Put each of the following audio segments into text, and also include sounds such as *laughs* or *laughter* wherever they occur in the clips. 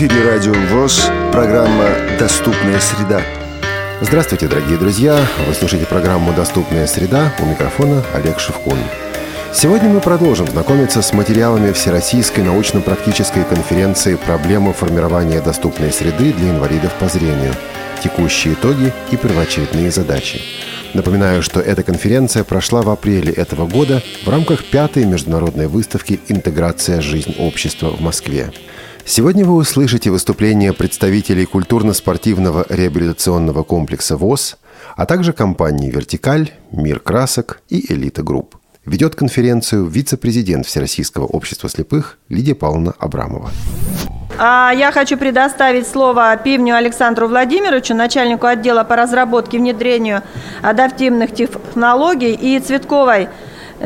эфире Радио ВОЗ, программа «Доступная среда». Здравствуйте, дорогие друзья! Вы слушаете программу «Доступная среда». У микрофона Олег Шевкун. Сегодня мы продолжим знакомиться с материалами Всероссийской научно-практической конференции «Проблема формирования доступной среды для инвалидов по зрению. Текущие итоги и первоочередные задачи». Напоминаю, что эта конференция прошла в апреле этого года в рамках пятой международной выставки «Интеграция. Жизнь общества» в Москве. Сегодня вы услышите выступления представителей культурно-спортивного реабилитационного комплекса ВОЗ, а также компаний «Вертикаль», «Мир красок» и «Элита Групп. Ведет конференцию вице-президент Всероссийского общества слепых Лидия Павловна Абрамова. А, я хочу предоставить слово Пивню Александру Владимировичу, начальнику отдела по разработке и внедрению адаптивных технологий, и Цветковой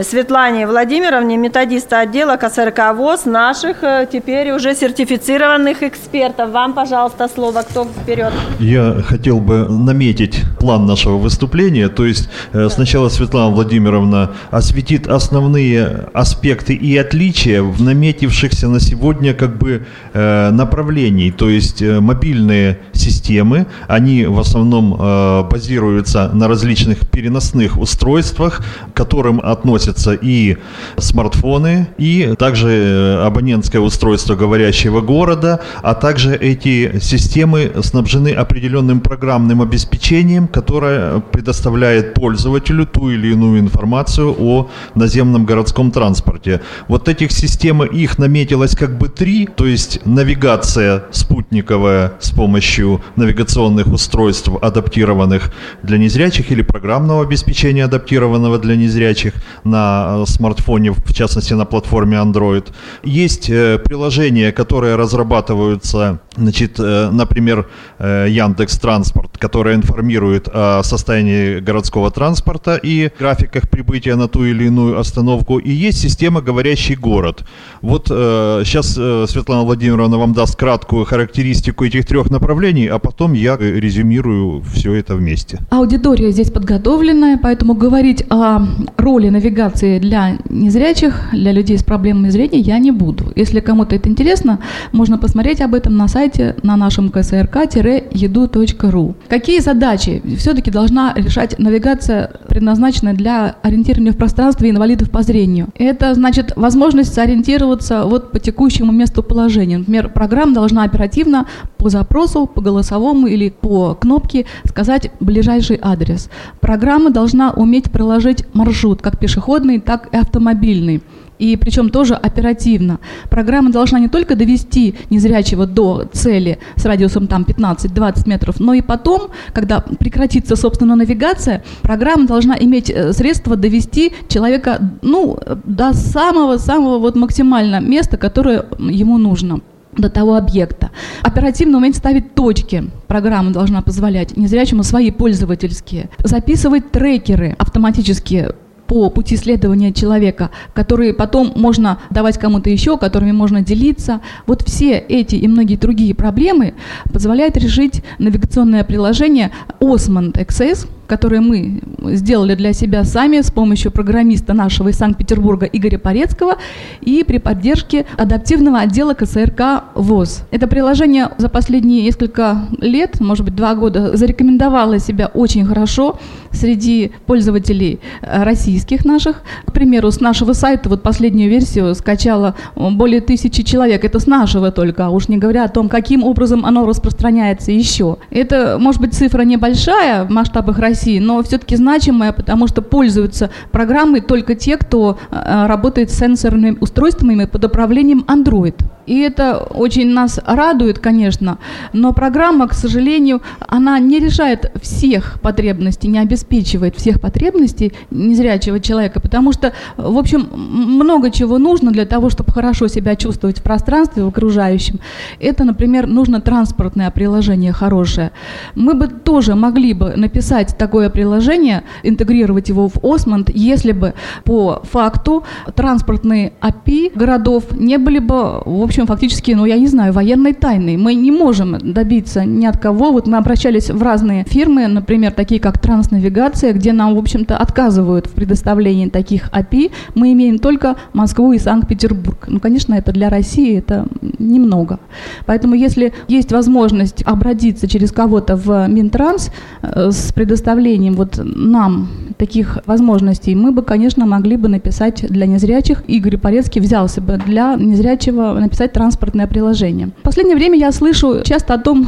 Светлане Владимировне, методиста отдела КСРК ВОЗ, наших э, теперь уже сертифицированных экспертов. Вам, пожалуйста, слово. Кто вперед? Я хотел бы наметить план нашего выступления. То есть э, сначала Светлана Владимировна осветит основные аспекты и отличия в наметившихся на сегодня как бы э, направлений. То есть мобильные системы, они в основном базируются на различных переносных устройствах, к которым относятся относятся и смартфоны, и также э, абонентское устройство говорящего города, а также эти системы снабжены определенным программным обеспечением, которое предоставляет пользователю ту или иную информацию о наземном городском транспорте. Вот этих систем, их наметилось как бы три, то есть навигация спутниковая с помощью навигационных устройств, адаптированных для незрячих, или программного обеспечения, адаптированного для незрячих, на э, смартфоне, в частности на платформе Android. Есть э, приложения, которые разрабатываются, значит, э, например, Яндекс Транспорт, которая информирует о состоянии городского транспорта и графиках прибытия на ту или иную остановку. И есть система «Говорящий город». Вот сейчас Светлана Владимировна вам даст краткую характеристику этих трех направлений, а потом я резюмирую все это вместе. Аудитория здесь подготовленная, поэтому говорить о роли навигации навигации для незрячих, для людей с проблемами зрения я не буду. Если кому-то это интересно, можно посмотреть об этом на сайте на нашем ksrk-edu.ru. Какие задачи все-таки должна решать навигация, предназначенная для ориентирования в пространстве инвалидов по зрению? Это значит возможность сориентироваться вот по текущему месту положения. Например, программа должна оперативно по запросу, по голосовому или по кнопке сказать ближайший адрес. Программа должна уметь проложить маршрут, как пешеход пешеходный, так и автомобильный. И причем тоже оперативно. Программа должна не только довести незрячего до цели с радиусом там 15-20 метров, но и потом, когда прекратится, собственно, навигация, программа должна иметь э, средства довести человека ну, до самого-самого вот максимального места, которое ему нужно до того объекта. Оперативно уметь ставить точки. Программа должна позволять незрячему свои пользовательские. Записывать трекеры автоматически по пути следования человека, которые потом можно давать кому-то еще, которыми можно делиться. Вот все эти и многие другие проблемы позволяет решить навигационное приложение Osmond XS, которые мы сделали для себя сами с помощью программиста нашего из Санкт-Петербурга Игоря Порецкого и при поддержке адаптивного отдела КСРК ВОЗ. Это приложение за последние несколько лет, может быть, два года, зарекомендовало себя очень хорошо среди пользователей э, российских наших. К примеру, с нашего сайта вот последнюю версию скачало более тысячи человек. Это с нашего только, а уж не говоря о том, каким образом оно распространяется еще. Это, может быть, цифра небольшая в масштабах России, России, но все-таки значимая, потому что пользуются программой только те, кто э, работает с сенсорными устройствами под управлением Android. И это очень нас радует, конечно, но программа, к сожалению, она не решает всех потребностей, не обеспечивает всех потребностей незрячего человека, потому что, в общем, много чего нужно для того, чтобы хорошо себя чувствовать в пространстве, в окружающем. Это, например, нужно транспортное приложение хорошее. Мы бы тоже могли бы написать такое приложение, интегрировать его в Осмонд, если бы по факту транспортные API городов не были бы, в общем, общем, фактически, ну, я не знаю, военной тайной. Мы не можем добиться ни от кого. Вот мы обращались в разные фирмы, например, такие как Транснавигация, где нам, в общем-то, отказывают в предоставлении таких API. Мы имеем только Москву и Санкт-Петербург. Ну, конечно, это для России это немного. Поэтому если есть возможность обратиться через кого-то в Минтранс э, с предоставлением вот нам таких возможностей, мы бы, конечно, могли бы написать для незрячих. Игорь Порецкий взялся бы для незрячего написать транспортное приложение. В последнее время я слышу часто о том,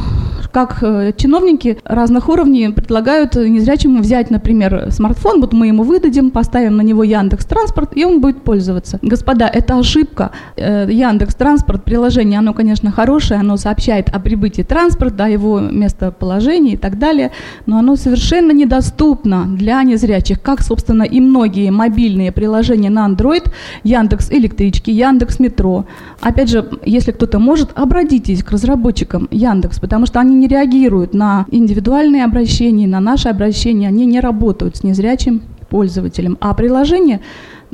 как э, чиновники разных уровней предлагают незрячему взять, например, смартфон, вот мы ему выдадим, поставим на него Яндекс Транспорт, и он будет пользоваться. Господа, это ошибка. Э, Яндекс Транспорт, приложение, оно, конечно, хорошее, оно сообщает о прибытии транспорта, о его местоположении и так далее, но оно совершенно недоступно для незрячих, как, собственно, и многие мобильные приложения на Android, Яндекс Электрички, Яндекс Метро. Опять же, если кто-то может, обратитесь к разработчикам Яндекс, потому что они не реагируют на индивидуальные обращения, на наши обращения, они не работают с незрячим пользователем. А приложение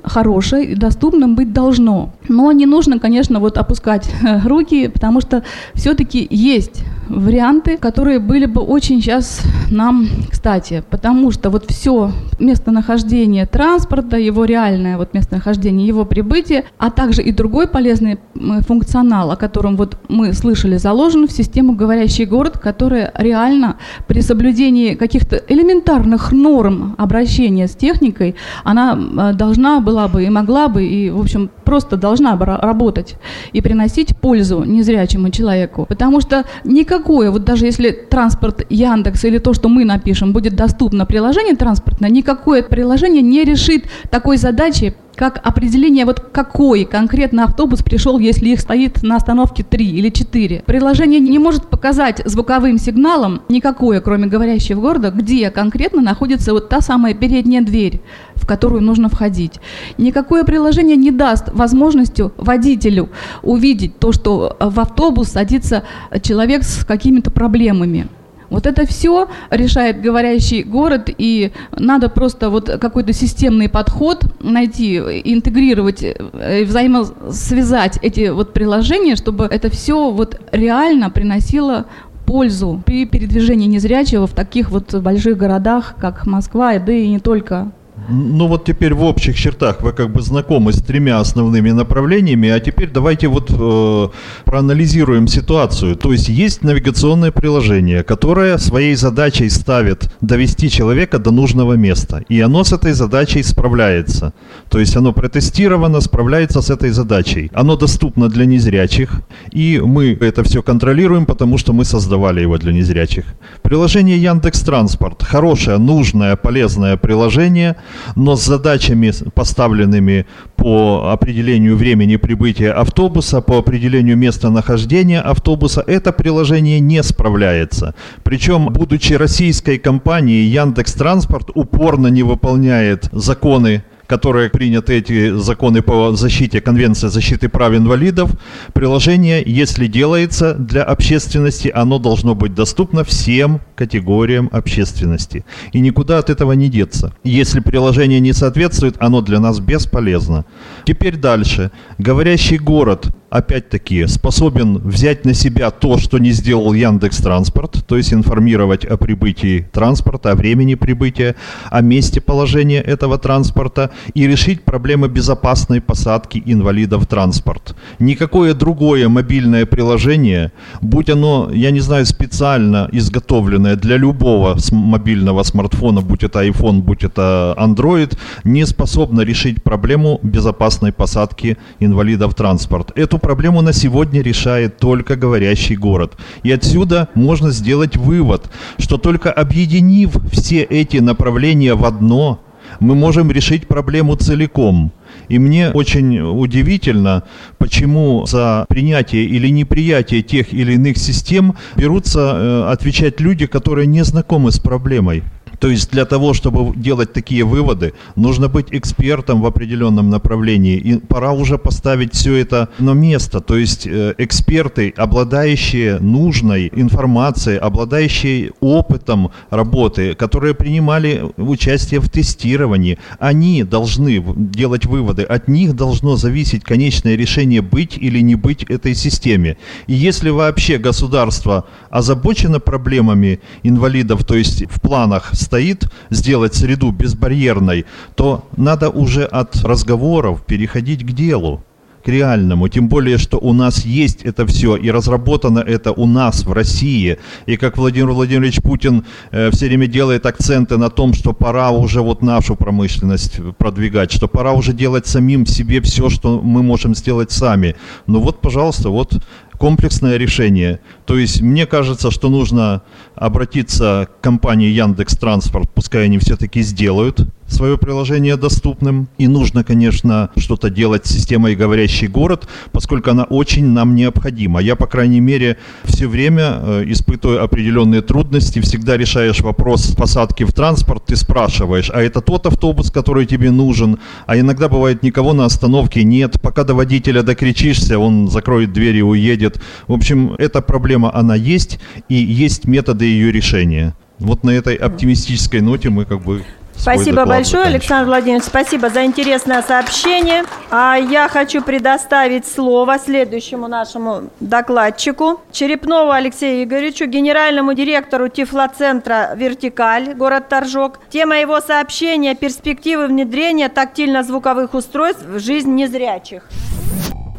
хорошее и доступным быть должно. Но не нужно, конечно, вот опускать *laughs* руки, потому что все-таки есть варианты, которые были бы очень сейчас нам кстати, потому что вот все местонахождение транспорта, его реальное вот местонахождение, его прибытие, а также и другой полезный функционал, о котором вот мы слышали, заложен в систему «Говорящий город», которая реально при соблюдении каких-то элементарных норм обращения с техникой, она должна была бы и могла бы, и, в общем, просто должна работать и приносить пользу незрячему человеку. Потому что никакое, вот даже если транспорт Яндекс или то, что мы напишем, будет доступно приложение транспортное, никакое приложение не решит такой задачи, как определение, вот какой конкретно автобус пришел, если их стоит на остановке 3 или 4. Приложение не может показать звуковым сигналом никакое, кроме говорящего города, где конкретно находится вот та самая передняя дверь, в которую нужно входить. Никакое приложение не даст возможностью водителю увидеть то, что в автобус садится человек с какими-то проблемами. Вот это все решает говорящий город, и надо просто вот какой-то системный подход найти, интегрировать, э, взаимосвязать эти вот приложения, чтобы это все вот реально приносило пользу при передвижении незрячего в таких вот больших городах, как Москва, да и не только. Ну вот теперь в общих чертах вы как бы знакомы с тремя основными направлениями, а теперь давайте вот э, проанализируем ситуацию. То есть есть навигационное приложение, которое своей задачей ставит довести человека до нужного места, и оно с этой задачей справляется. То есть оно протестировано, справляется с этой задачей. Оно доступно для незрячих, и мы это все контролируем, потому что мы создавали его для незрячих. Приложение Яндекс Транспорт хорошее, нужное, полезное приложение – но с задачами, поставленными по определению времени прибытия автобуса, по определению местонахождения автобуса, это приложение не справляется. Причем, будучи российской компанией, Яндекс Транспорт упорно не выполняет законы которые приняты эти законы по защите, Конвенция защиты прав инвалидов, приложение, если делается для общественности, оно должно быть доступно всем категориям общественности. И никуда от этого не деться. Если приложение не соответствует, оно для нас бесполезно. Теперь дальше. Говорящий город опять-таки, способен взять на себя то, что не сделал Яндекс Транспорт, то есть информировать о прибытии транспорта, о времени прибытия, о месте положения этого транспорта и решить проблемы безопасной посадки инвалидов в транспорт. Никакое другое мобильное приложение, будь оно, я не знаю, специально изготовленное для любого мобильного смартфона, будь это iPhone, будь это Android, не способно решить проблему безопасной посадки инвалидов в транспорт. Эту проблему на сегодня решает только говорящий город. И отсюда можно сделать вывод, что только объединив все эти направления в одно, мы можем решить проблему целиком. И мне очень удивительно, почему за принятие или неприятие тех или иных систем берутся э, отвечать люди, которые не знакомы с проблемой. То есть для того, чтобы делать такие выводы, нужно быть экспертом в определенном направлении. И пора уже поставить все это на место. То есть э, эксперты, обладающие нужной информацией, обладающие опытом работы, которые принимали участие в тестировании, они должны делать выводы. От них должно зависеть конечное решение быть или не быть этой системе. И если вообще государство озабочено проблемами инвалидов, то есть в планах стоит сделать среду безбарьерной, то надо уже от разговоров переходить к делу. к реальному. Тем более, что у нас есть это все, и разработано это у нас в России. И как Владимир Владимирович Путин э, все время делает акценты на том, что пора уже вот нашу промышленность продвигать, что пора уже делать самим себе все, что мы можем сделать сами. Ну вот, пожалуйста, вот комплексное решение. То есть мне кажется, что нужно обратиться к компании Яндекс Транспорт, пускай они все-таки сделают свое приложение доступным. И нужно, конечно, что-то делать с системой «Говорящий город», поскольку она очень нам необходима. Я, по крайней мере, все время э, испытываю определенные трудности. Всегда решаешь вопрос посадки в транспорт, ты спрашиваешь, а это тот автобус, который тебе нужен? А иногда бывает никого на остановке нет. Пока до водителя докричишься, он закроет дверь и уедет. В общем, эта проблема, она есть, и есть методы ее решения. Вот на этой оптимистической ноте мы как бы Спасибо большое, Александр Владимирович. Спасибо за интересное сообщение. А я хочу предоставить слово следующему нашему докладчику Черепнову Алексею Игоревичу, генеральному директору Тифлоцентра «Вертикаль», город Торжок. Тема его сообщения – перспективы внедрения тактильно-звуковых устройств в жизнь незрячих.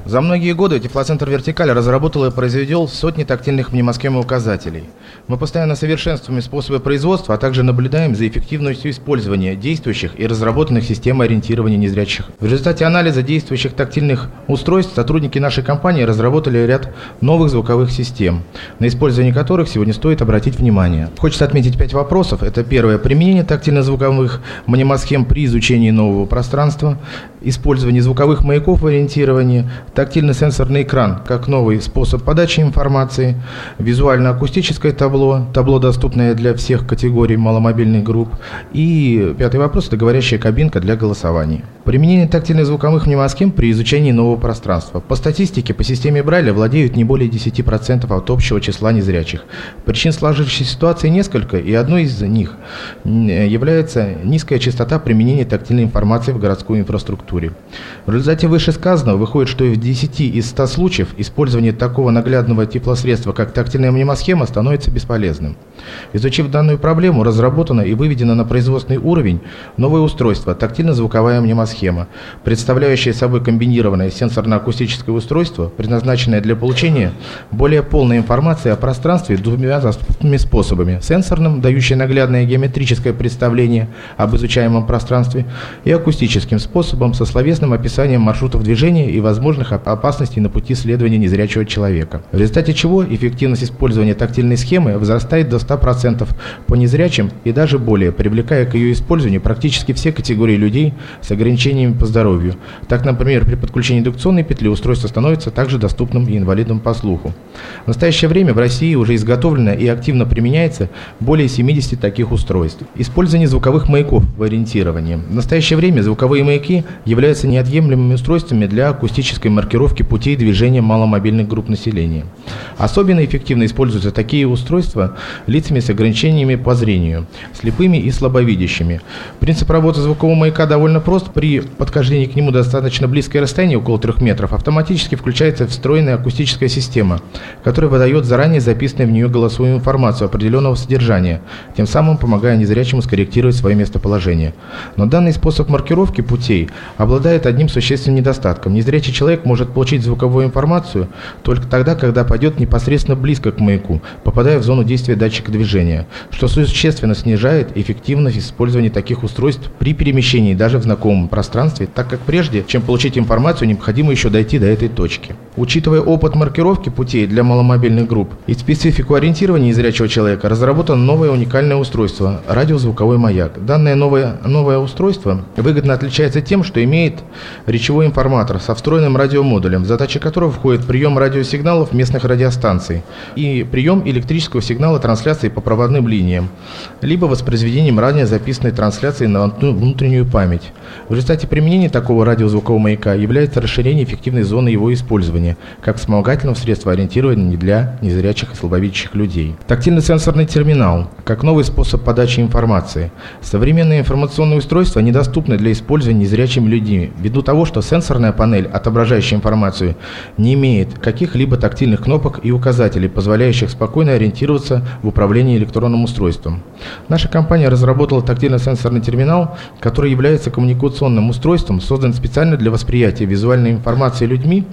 За многие годы Теплоцентр «Вертикаль» разработал и произвел сотни тактильных мнемосхемоуказателей. Мы постоянно совершенствуем способы производства, а также наблюдаем за эффективностью использования действующих и разработанных систем ориентирования незрячих. В результате анализа действующих тактильных устройств сотрудники нашей компании разработали ряд новых звуковых систем, на использование которых сегодня стоит обратить внимание. Хочется отметить пять вопросов. Это первое – применение тактильно-звуковых мнемосхем при изучении нового пространства, использование звуковых маяков в ориентировании, тактильно-сенсорный экран как новый способ подачи информации, визуально-акустическое табло, табло, доступное для всех категорий маломобильных групп, и пятый вопрос – это говорящая кабинка для голосования. Применение тактильных звуковых мнемосхем при изучении нового пространства. По статистике, по системе Брайля владеют не более 10% от общего числа незрячих. Причин сложившейся ситуации несколько, и одной из них является низкая частота применения тактильной информации в городской инфраструктуре. В результате вышесказанного выходит, что в 10 из 100 случаев использование такого наглядного теплосредства, как тактильная мнемосхема, становится бесполезным. Изучив данную проблему, разработано и выведено на производственный уровень новое устройство – тактильно-звуковая мнемосхема схема, представляющая собой комбинированное сенсорно-акустическое устройство, предназначенное для получения более полной информации о пространстве двумя доступными способами – сенсорным, дающий наглядное геометрическое представление об изучаемом пространстве, и акустическим способом со словесным описанием маршрутов движения и возможных опасностей на пути следования незрячего человека. В результате чего эффективность использования тактильной схемы возрастает до 100% по незрячим и даже более, привлекая к ее использованию практически все категории людей с ограничениями по здоровью. Так, например, при подключении индукционной петли устройство становится также доступным и инвалидам по слуху. В настоящее время в России уже изготовлено и активно применяется более 70 таких устройств. Использование звуковых маяков в ориентировании. В настоящее время звуковые маяки являются неотъемлемыми устройствами для акустической маркировки путей движения маломобильных групп населения. Особенно эффективно используются такие устройства лицами с ограничениями по зрению, слепыми и слабовидящими. Принцип работы звукового маяка довольно прост. При подхождении к нему достаточно близкое расстояние, около 3 метров, автоматически включается встроенная акустическая система, которая выдает заранее записанную в нее голосовую информацию определенного содержания, тем самым помогая незрячему скорректировать свое местоположение. Но данный способ маркировки путей обладает одним существенным недостатком. Незрячий человек может получить звуковую информацию только тогда, когда пойдет непосредственно близко к маяку, попадая в зону действия датчика движения, что существенно снижает эффективность использования таких устройств при перемещении даже в знакомом пространстве, так как прежде, чем получить информацию, необходимо еще дойти до этой точки. Учитывая опыт маркировки путей для маломобильных групп и специфику ориентирования незрячего человека, разработано новое уникальное устройство – радиозвуковой маяк. Данное новое, новое устройство выгодно отличается тем, что имеет речевой информатор со встроенным радиомодулем, в задачи которого входит прием радиосигналов местных радиостанций и прием электрического сигнала трансляции по проводным линиям, либо воспроизведением ранее записанной трансляции на внутреннюю память. В результате применения такого радиозвукового маяка является расширение эффективной зоны его использования, как вспомогательного средства ориентирования для незрячих и слабовидящих людей. Тактильно-сенсорный терминал, как новый способ подачи информации. Современные информационные устройства недоступны для использования незрячими людьми, ввиду того, что сенсорная панель, отображающая информацию, не имеет каких-либо тактильных кнопок и указателей, позволяющих спокойно ориентироваться в управлении электронным устройством. Наша компания разработала тактильно-сенсорный терминал, который является коммуникационным устройством создан специально для восприятия визуальной информации людьми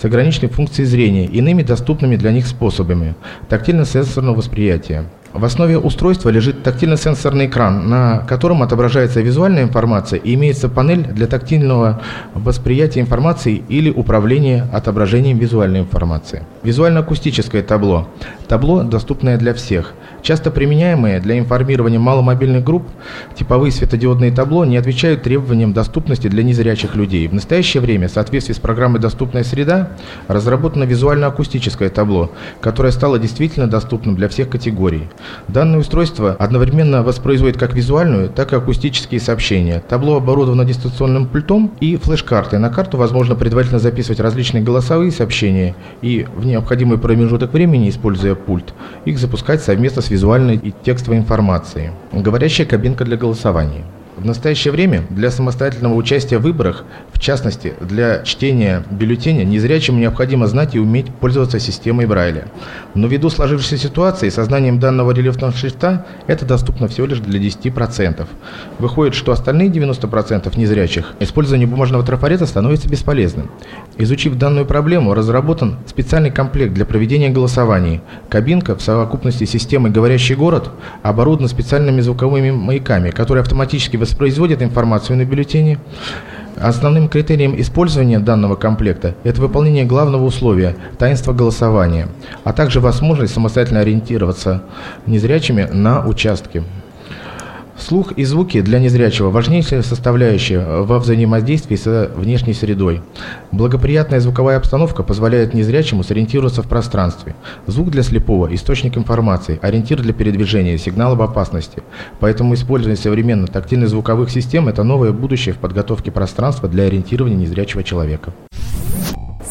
с ограниченной функцией зрения, иными доступными для них способами тактильно-сенсорного восприятия. В основе устройства лежит тактильно-сенсорный экран, на котором отображается визуальная информация и имеется панель для тактильного восприятия информации или управления отображением визуальной информации. Визуально-акустическое табло. Табло, доступное для всех. Часто применяемые для информирования маломобильных групп, типовые светодиодные табло не отвечают требованиям доступности для незрячих людей. В настоящее время, в соответствии с программой «Доступная среда», разработано визуально-акустическое табло, которое стало действительно доступным для всех категорий. Данное устройство одновременно воспроизводит как визуальную, так и акустические сообщения. Табло оборудовано дистанционным пультом и флеш-картой. На карту возможно предварительно записывать различные голосовые сообщения и в необходимый промежуток времени, используя пульт, их запускать совместно с визуальной и текстовой информацией. Говорящая кабинка для голосования. В настоящее время для самостоятельного участия в выборах, в частности для чтения бюллетеня, незрячим необходимо знать и уметь пользоваться системой Брайля. Но ввиду сложившейся ситуации со знанием данного рельефного шрифта это доступно всего лишь для 10%. Выходит, что остальные 90% незрячих использование бумажного трафарета становится бесполезным. Изучив данную проблему, разработан специальный комплект для проведения голосований. Кабинка в совокупности с системой «Говорящий город» оборудована специальными звуковыми маяками, которые автоматически воспроизводит информацию на бюллетене. Основным критерием использования данного комплекта – это выполнение главного условия – таинства голосования, а также возможность самостоятельно ориентироваться незрячими на участке. Слух и звуки для незрячего – важнейшая составляющая во взаимодействии с внешней средой. Благоприятная звуковая обстановка позволяет незрячему сориентироваться в пространстве. Звук для слепого – источник информации, ориентир для передвижения, сигнал об опасности. Поэтому использование современных тактильных звуковых систем – это новое будущее в подготовке пространства для ориентирования незрячего человека.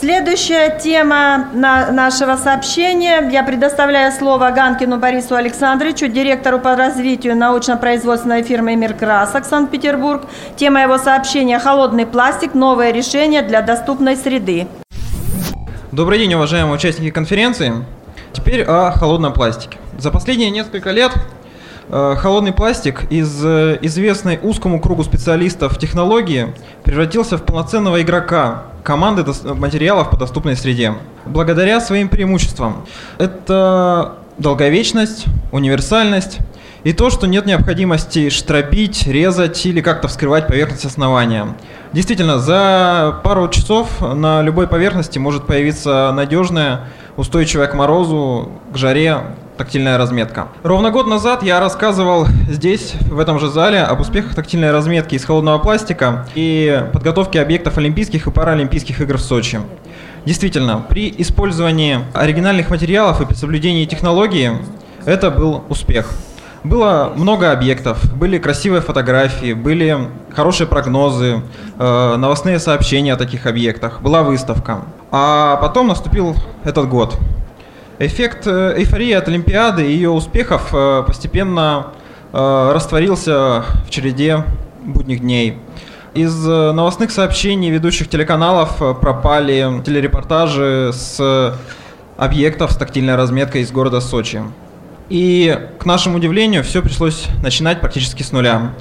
Следующая тема на нашего сообщения. Я предоставляю слово Ганкину Борису Александровичу, директору по развитию научно-производственной фирмы «Мир красок» Санкт-Петербург. Тема его сообщения «Холодный пластик. Новое решение для доступной среды». Добрый день, уважаемые участники конференции. Теперь о холодном пластике. За последние несколько лет холодный пластик из э, известной узкому кругу специалистов технологии превратился в полноценного игрока команды материалов по доступной среде. Благодаря своим преимуществам. Это долговечность, универсальность и то, что нет необходимости штробить, резать или как-то вскрывать поверхность основания. Действительно, за пару часов на любой поверхности может появиться надежная, устойчивая к морозу, к жаре тактильная разметка. Ровно год назад я рассказывал здесь, в этом же зале, об успехах тактильной разметки из холодного пластика и подготовке объектов Олимпийских и Паралимпийских игр в Сочи. Действительно, при использовании оригинальных материалов и при соблюдении технологии это был успех. Было много объектов, были красивые фотографии, были хорошие прогнозы, э, новостные сообщения о таких объектах, была выставка. А потом наступил этот год. Эффект э, эйфории от Олимпиады и ее успехов э, постепенно э, растворился в череде будних дней. Из новостных сообщений ведущих телеканалов пропали телерепортажи с объектов с тактильной разметкой из города Сочи. И, к нашему удивлению, все пришлось начинать практически с нуля.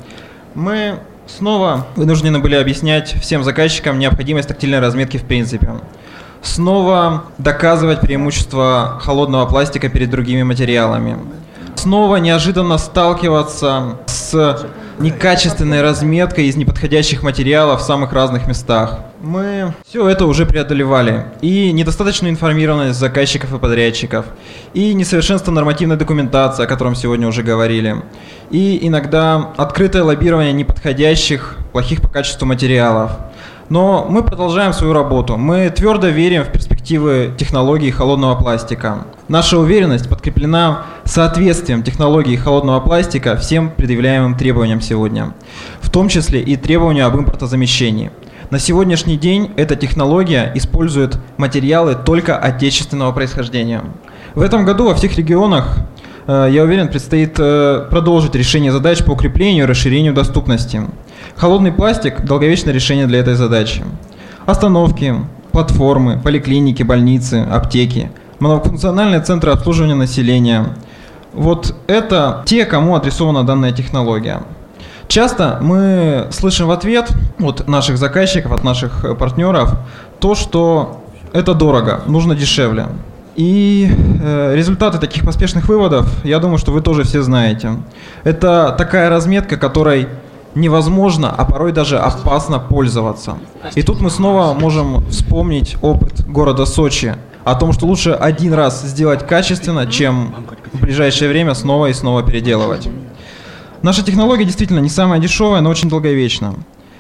Мы снова вынуждены были объяснять всем заказчикам необходимость тактильной разметки в принципе снова доказывать преимущество холодного пластика перед другими материалами. Снова неожиданно сталкиваться с некачественной разметкой из неподходящих материалов в самых разных местах. Мы все это уже преодолевали. И недостаточную информированность заказчиков и подрядчиков, и несовершенство нормативной документации, о котором сегодня уже говорили, и иногда открытое лоббирование неподходящих, плохих по качеству материалов – но мы продолжаем свою работу. Мы твердо верим в перспективы технологий холодного пластика. Наша уверенность подкреплена соответствием технологий холодного пластика всем предъявляемым требованиям сегодня, в том числе и требованию об импортозамещении. На сегодняшний день эта технология использует материалы только отечественного происхождения. В этом году во всех регионах я уверен, предстоит э, продолжить решение задач по укреплению и расширению доступности. Холодный пластик – долговечное решение для этой задачи. Остановки, платформы, поликлиники, больницы, аптеки, многофункциональные центры обслуживания населения – вот это те, кому адресована данная технология. Часто мы слышим в ответ от наших заказчиков, от наших партнеров то, что это дорого, нужно дешевле. И э, результаты таких поспешных выводов, я думаю, что вы тоже все знаете. Это такая разметка, которой невозможно, а порой даже опасно пользоваться. И тут мы снова можем вспомнить опыт города Сочи о том, что лучше один раз сделать качественно, чем в ближайшее время снова и снова переделывать. Наша технология действительно не самая дешевая, но очень долговечна.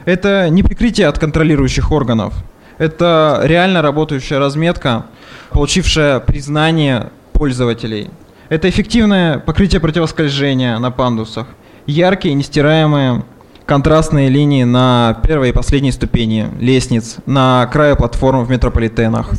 Это не прикрытие от контролирующих органов. Это реально работающая разметка, получившая признание пользователей. Это эффективное покрытие противоскольжения на пандусах, яркие, нестираемые контрастные линии на первой и последней ступени лестниц, на крае платформ в метрополитенах.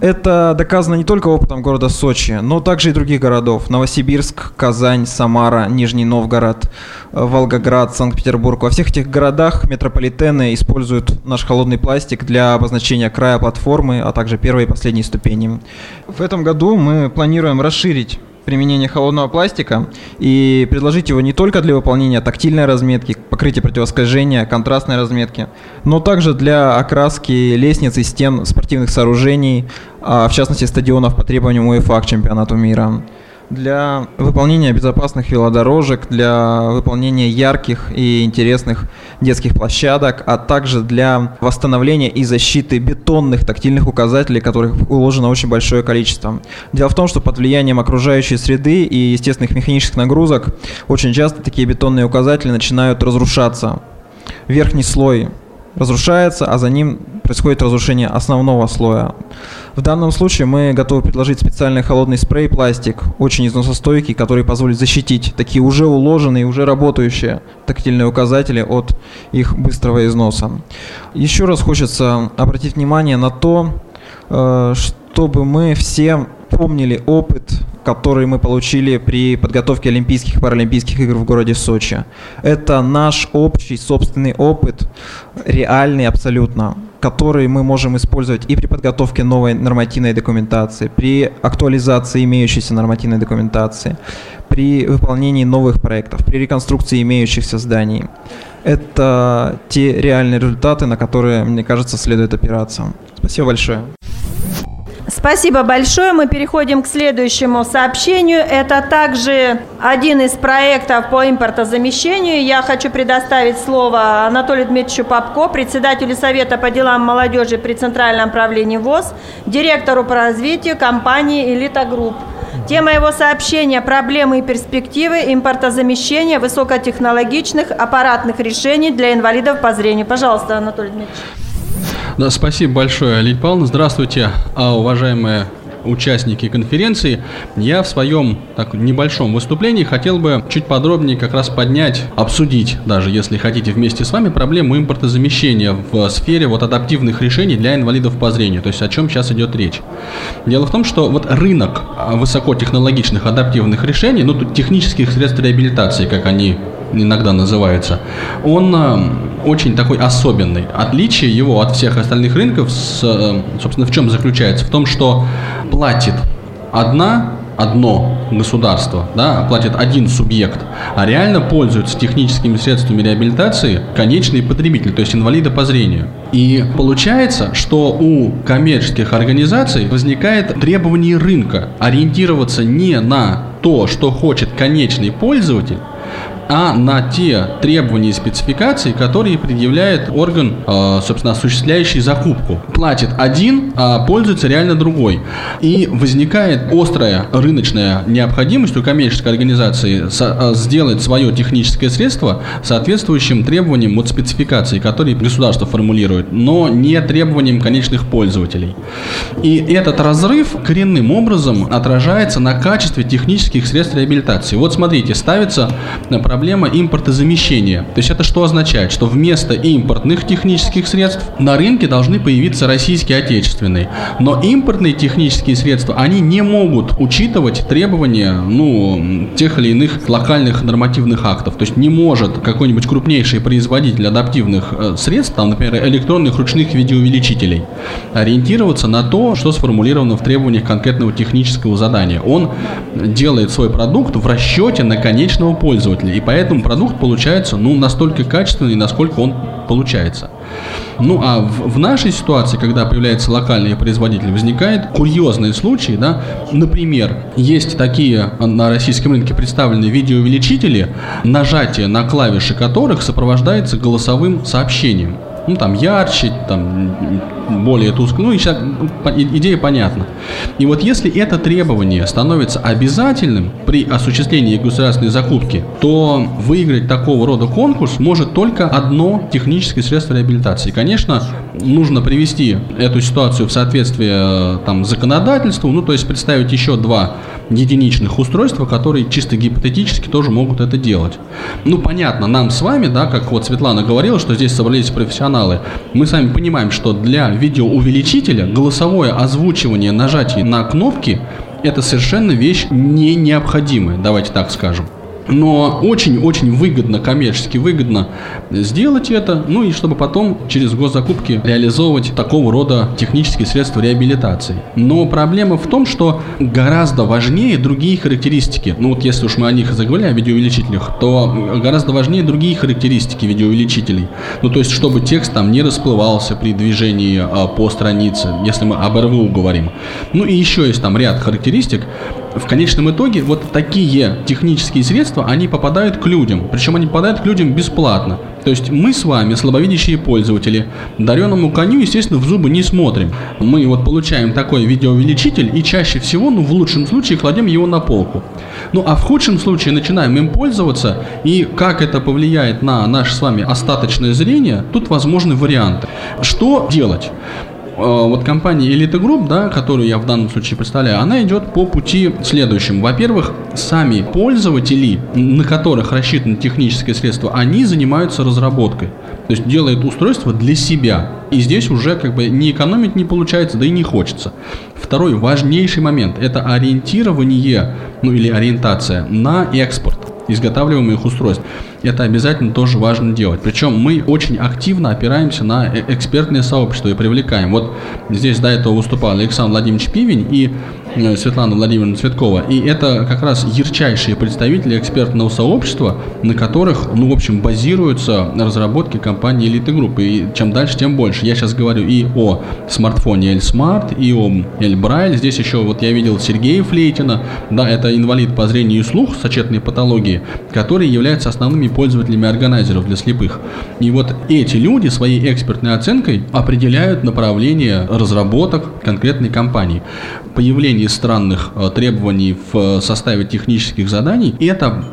Это доказано не только опытом города Сочи, но также и других городов. Новосибирск, Казань, Самара, Нижний Новгород, Волгоград, Санкт-Петербург. Во всех этих городах метрополитены используют наш холодный пластик для обозначения края платформы, а также первой и последней ступени. В этом году мы планируем расширить применение холодного пластика и предложить его не только для выполнения тактильной разметки, покрытия противоскольжения, контрастной разметки, но также для окраски лестниц и стен спортивных сооружений, а в частности стадионов по требованиям УЕФА к чемпионату мира для выполнения безопасных велодорожек, для выполнения ярких и интересных детских площадок, а также для восстановления и защиты бетонных тактильных указателей, которых уложено очень большое количество. Дело в том, что под влиянием окружающей среды и естественных механических нагрузок очень часто такие бетонные указатели начинают разрушаться. Верхний слой разрушается, а за ним происходит разрушение основного слоя. В данном случае мы готовы предложить специальный холодный спрей пластик, очень износостойкий, который позволит защитить такие уже уложенные, уже работающие тактильные указатели от их быстрого износа. Еще раз хочется обратить внимание на то, э, чтобы мы все помнили опыт который мы получили при подготовке Олимпийских и Паралимпийских игр в городе Сочи. Это наш общий собственный опыт, реальный абсолютно, который мы можем использовать и при подготовке новой нормативной документации, при актуализации имеющейся нормативной документации, при выполнении новых проектов, при реконструкции имеющихся зданий. Это те реальные результаты, на которые, мне кажется, следует опираться. Спасибо большое. Спасибо большое. Мы переходим к следующему сообщению. Это также один из проектов по импортозамещению. Я хочу предоставить слово Анатолию Дмитриевичу Попко, председателю Совета по делам молодежи при Центральном правлении ВОЗ, директору по развитию компании «Элита Групп». Тема его сообщения – проблемы и перспективы импортозамещения высокотехнологичных аппаратных решений для инвалидов по зрению. Пожалуйста, Анатолий Дмитриевич. Да, спасибо большое, Лидия Павловна. Здравствуйте, а, уважаемые участники конференции, я в своем так, небольшом выступлении хотел бы чуть подробнее как раз поднять, обсудить, даже если хотите вместе с вами, проблему импортозамещения в сфере вот адаптивных решений для инвалидов по зрению, то есть о чем сейчас идет речь. Дело в том, что вот рынок высокотехнологичных адаптивных решений, ну технических средств реабилитации, как они иногда называются, он э, очень такой особенный. Отличие его от всех остальных рынков, с, э, собственно, в чем заключается? В том, что платит одна одно государство, да, платит один субъект, а реально пользуются техническими средствами реабилитации конечные потребители, то есть инвалиды по зрению. И получается, что у коммерческих организаций возникает требование рынка ориентироваться не на то, что хочет конечный пользователь, а на те требования и спецификации, которые предъявляет орган, э, собственно, осуществляющий закупку. Платит один, а пользуется реально другой. И возникает острая рыночная необходимость у коммерческой организации э, сделать свое техническое средство соответствующим требованиям от спецификации, которые государство формулирует, но не требованиям конечных пользователей. И этот разрыв коренным образом отражается на качестве технических средств реабилитации. Вот смотрите, ставится проблема импортозамещения. То есть это что означает? Что вместо импортных технических средств на рынке должны появиться российские отечественные. Но импортные технические средства, они не могут учитывать требования ну, тех или иных локальных нормативных актов. То есть не может какой-нибудь крупнейший производитель адаптивных э, средств, там, например, электронных ручных видеоувеличителей, ориентироваться на то, что сформулировано в требованиях конкретного технического задания. Он делает свой продукт в расчете на конечного пользователя. И поэтому продукт получается ну, настолько качественный, насколько он получается. Ну а в, в нашей ситуации, когда появляется локальный производитель, возникают курьезные случаи, да, например, есть такие на российском рынке представленные видеоувеличители, нажатие на клавиши которых сопровождается голосовым сообщением ну, там, ярче, там, более тускло, ну, идея понятна. И вот если это требование становится обязательным при осуществлении государственной закупки, то выиграть такого рода конкурс может только одно техническое средство реабилитации. Конечно, нужно привести эту ситуацию в соответствие там, законодательству, ну, то есть представить еще два единичных устройства, которые чисто гипотетически тоже могут это делать. Ну, понятно, нам с вами, да, как вот Светлана говорила, что здесь собрались профессионалы, мы сами понимаем, что для видеоувеличителя голосовое озвучивание нажатий на кнопки это совершенно вещь не необходимая, давайте так скажем. Но очень-очень выгодно, коммерчески выгодно сделать это, ну и чтобы потом через госзакупки реализовывать такого рода технические средства реабилитации. Но проблема в том, что гораздо важнее другие характеристики. Ну вот если уж мы о них заговорили, о видеоувеличителях, то гораздо важнее другие характеристики видеоувеличителей. Ну то есть, чтобы текст там не расплывался при движении а, по странице, если мы об РВУ говорим. Ну и еще есть там ряд характеристик, в конечном итоге вот такие технические средства, они попадают к людям. Причем они попадают к людям бесплатно. То есть мы с вами, слабовидящие пользователи, дареному коню, естественно, в зубы не смотрим. Мы вот получаем такой видеоувеличитель и чаще всего, ну в лучшем случае, кладем его на полку. Ну а в худшем случае начинаем им пользоваться, и как это повлияет на наше с вами остаточное зрение, тут возможны варианты. Что делать? Э, вот компания Elite Group, да, которую я в данном случае представляю, она идет по пути следующим. Во-первых, сами пользователи, на которых рассчитано техническое средство, они занимаются разработкой. То есть делают устройство для себя. И здесь уже как бы не экономить не получается, да и не хочется. Второй важнейший момент – это ориентирование, ну или ориентация на экспорт изготавливаемых устройств. Это обязательно тоже важно делать. Причем мы очень активно опираемся на э, экспертное сообщество и привлекаем. Вот здесь до этого выступал Александр Владимирович Пивень и Светлана Владимировна Цветкова. И это как раз ярчайшие представители экспертного сообщества, на которых, ну, в общем, базируются разработки компании Elite Group. И чем дальше, тем больше. Я сейчас говорю и о смартфоне L Smart, и о L Braille. Здесь еще вот я видел Сергея Флейтина, да, это инвалид по зрению и слуху с очетной патологией, которые являются основными пользователями органайзеров для слепых. И вот эти люди своей экспертной оценкой определяют направление разработок конкретной компании. Появление странных э, требований в составе технических заданий – это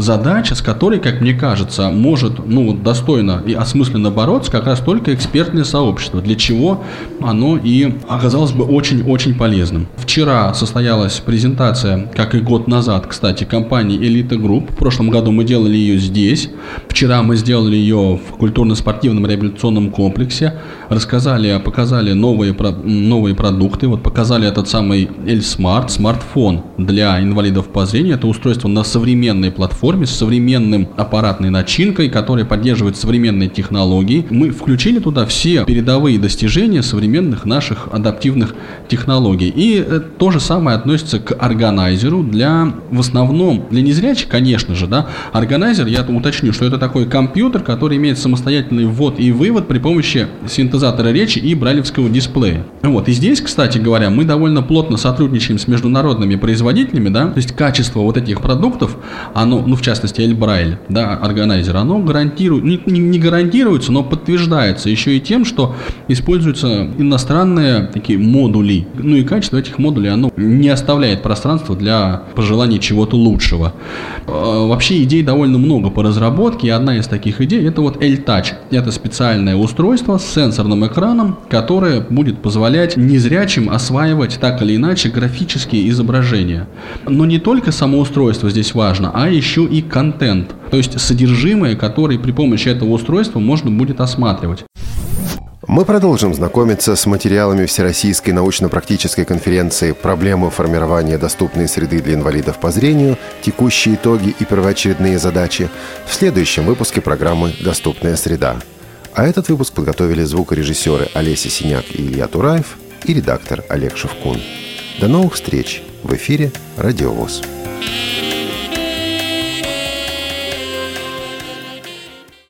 задача, с которой, как мне кажется, может ну, достойно и осмысленно бороться как раз только экспертное сообщество, для чего оно и оказалось бы очень-очень полезным. Вчера состоялась презентация, как и год назад, кстати, компании Elite Group. В прошлом году мы делали ее здесь. Вчера мы сделали ее в культурно-спортивном реабилитационном комплексе. Рассказали, показали новые, новые продукты. Вот показали этот самый L-Smart, смартфон для инвалидов по зрению. Это устройство на современной платформе с современным аппаратной начинкой, которая поддерживает современные технологии. Мы включили туда все передовые достижения современных наших адаптивных технологий. И э, то же самое относится к органайзеру для, в основном, для незрячих, конечно же, да. Органайзер, я уточню, что это такой компьютер, который имеет самостоятельный ввод и вывод при помощи синтезатора речи и брайлевского дисплея. Вот, и здесь, кстати говоря, мы довольно плотно сотрудничаем с международными производителями, да, то есть качество вот этих продуктов, оно, ну, в частности, Эльбрайль, да, органайзер, оно гарантирует, не, не, не гарантируется, но подтверждается еще и тем, что используются иностранные такие модули, ну и качество этих модулей, оно не оставляет пространства для пожеланий чего-то лучшего. А, вообще идей довольно много по разработке, и одна из таких идей это вот L-Touch. Это специальное устройство с сенсорным экраном, которое будет позволять незрячим осваивать так или иначе графические изображения. Но не только само устройство здесь важно, а еще и контент, то есть содержимое, которое при помощи этого устройства можно будет осматривать. Мы продолжим знакомиться с материалами Всероссийской научно-практической конференции «Проблемы формирования доступной среды для инвалидов по зрению. Текущие итоги и первоочередные задачи» в следующем выпуске программы «Доступная среда». А этот выпуск подготовили звукорежиссеры Олеся Синяк и Илья Тураев и редактор Олег Шевкун. До новых встреч в эфире «Радиовоз».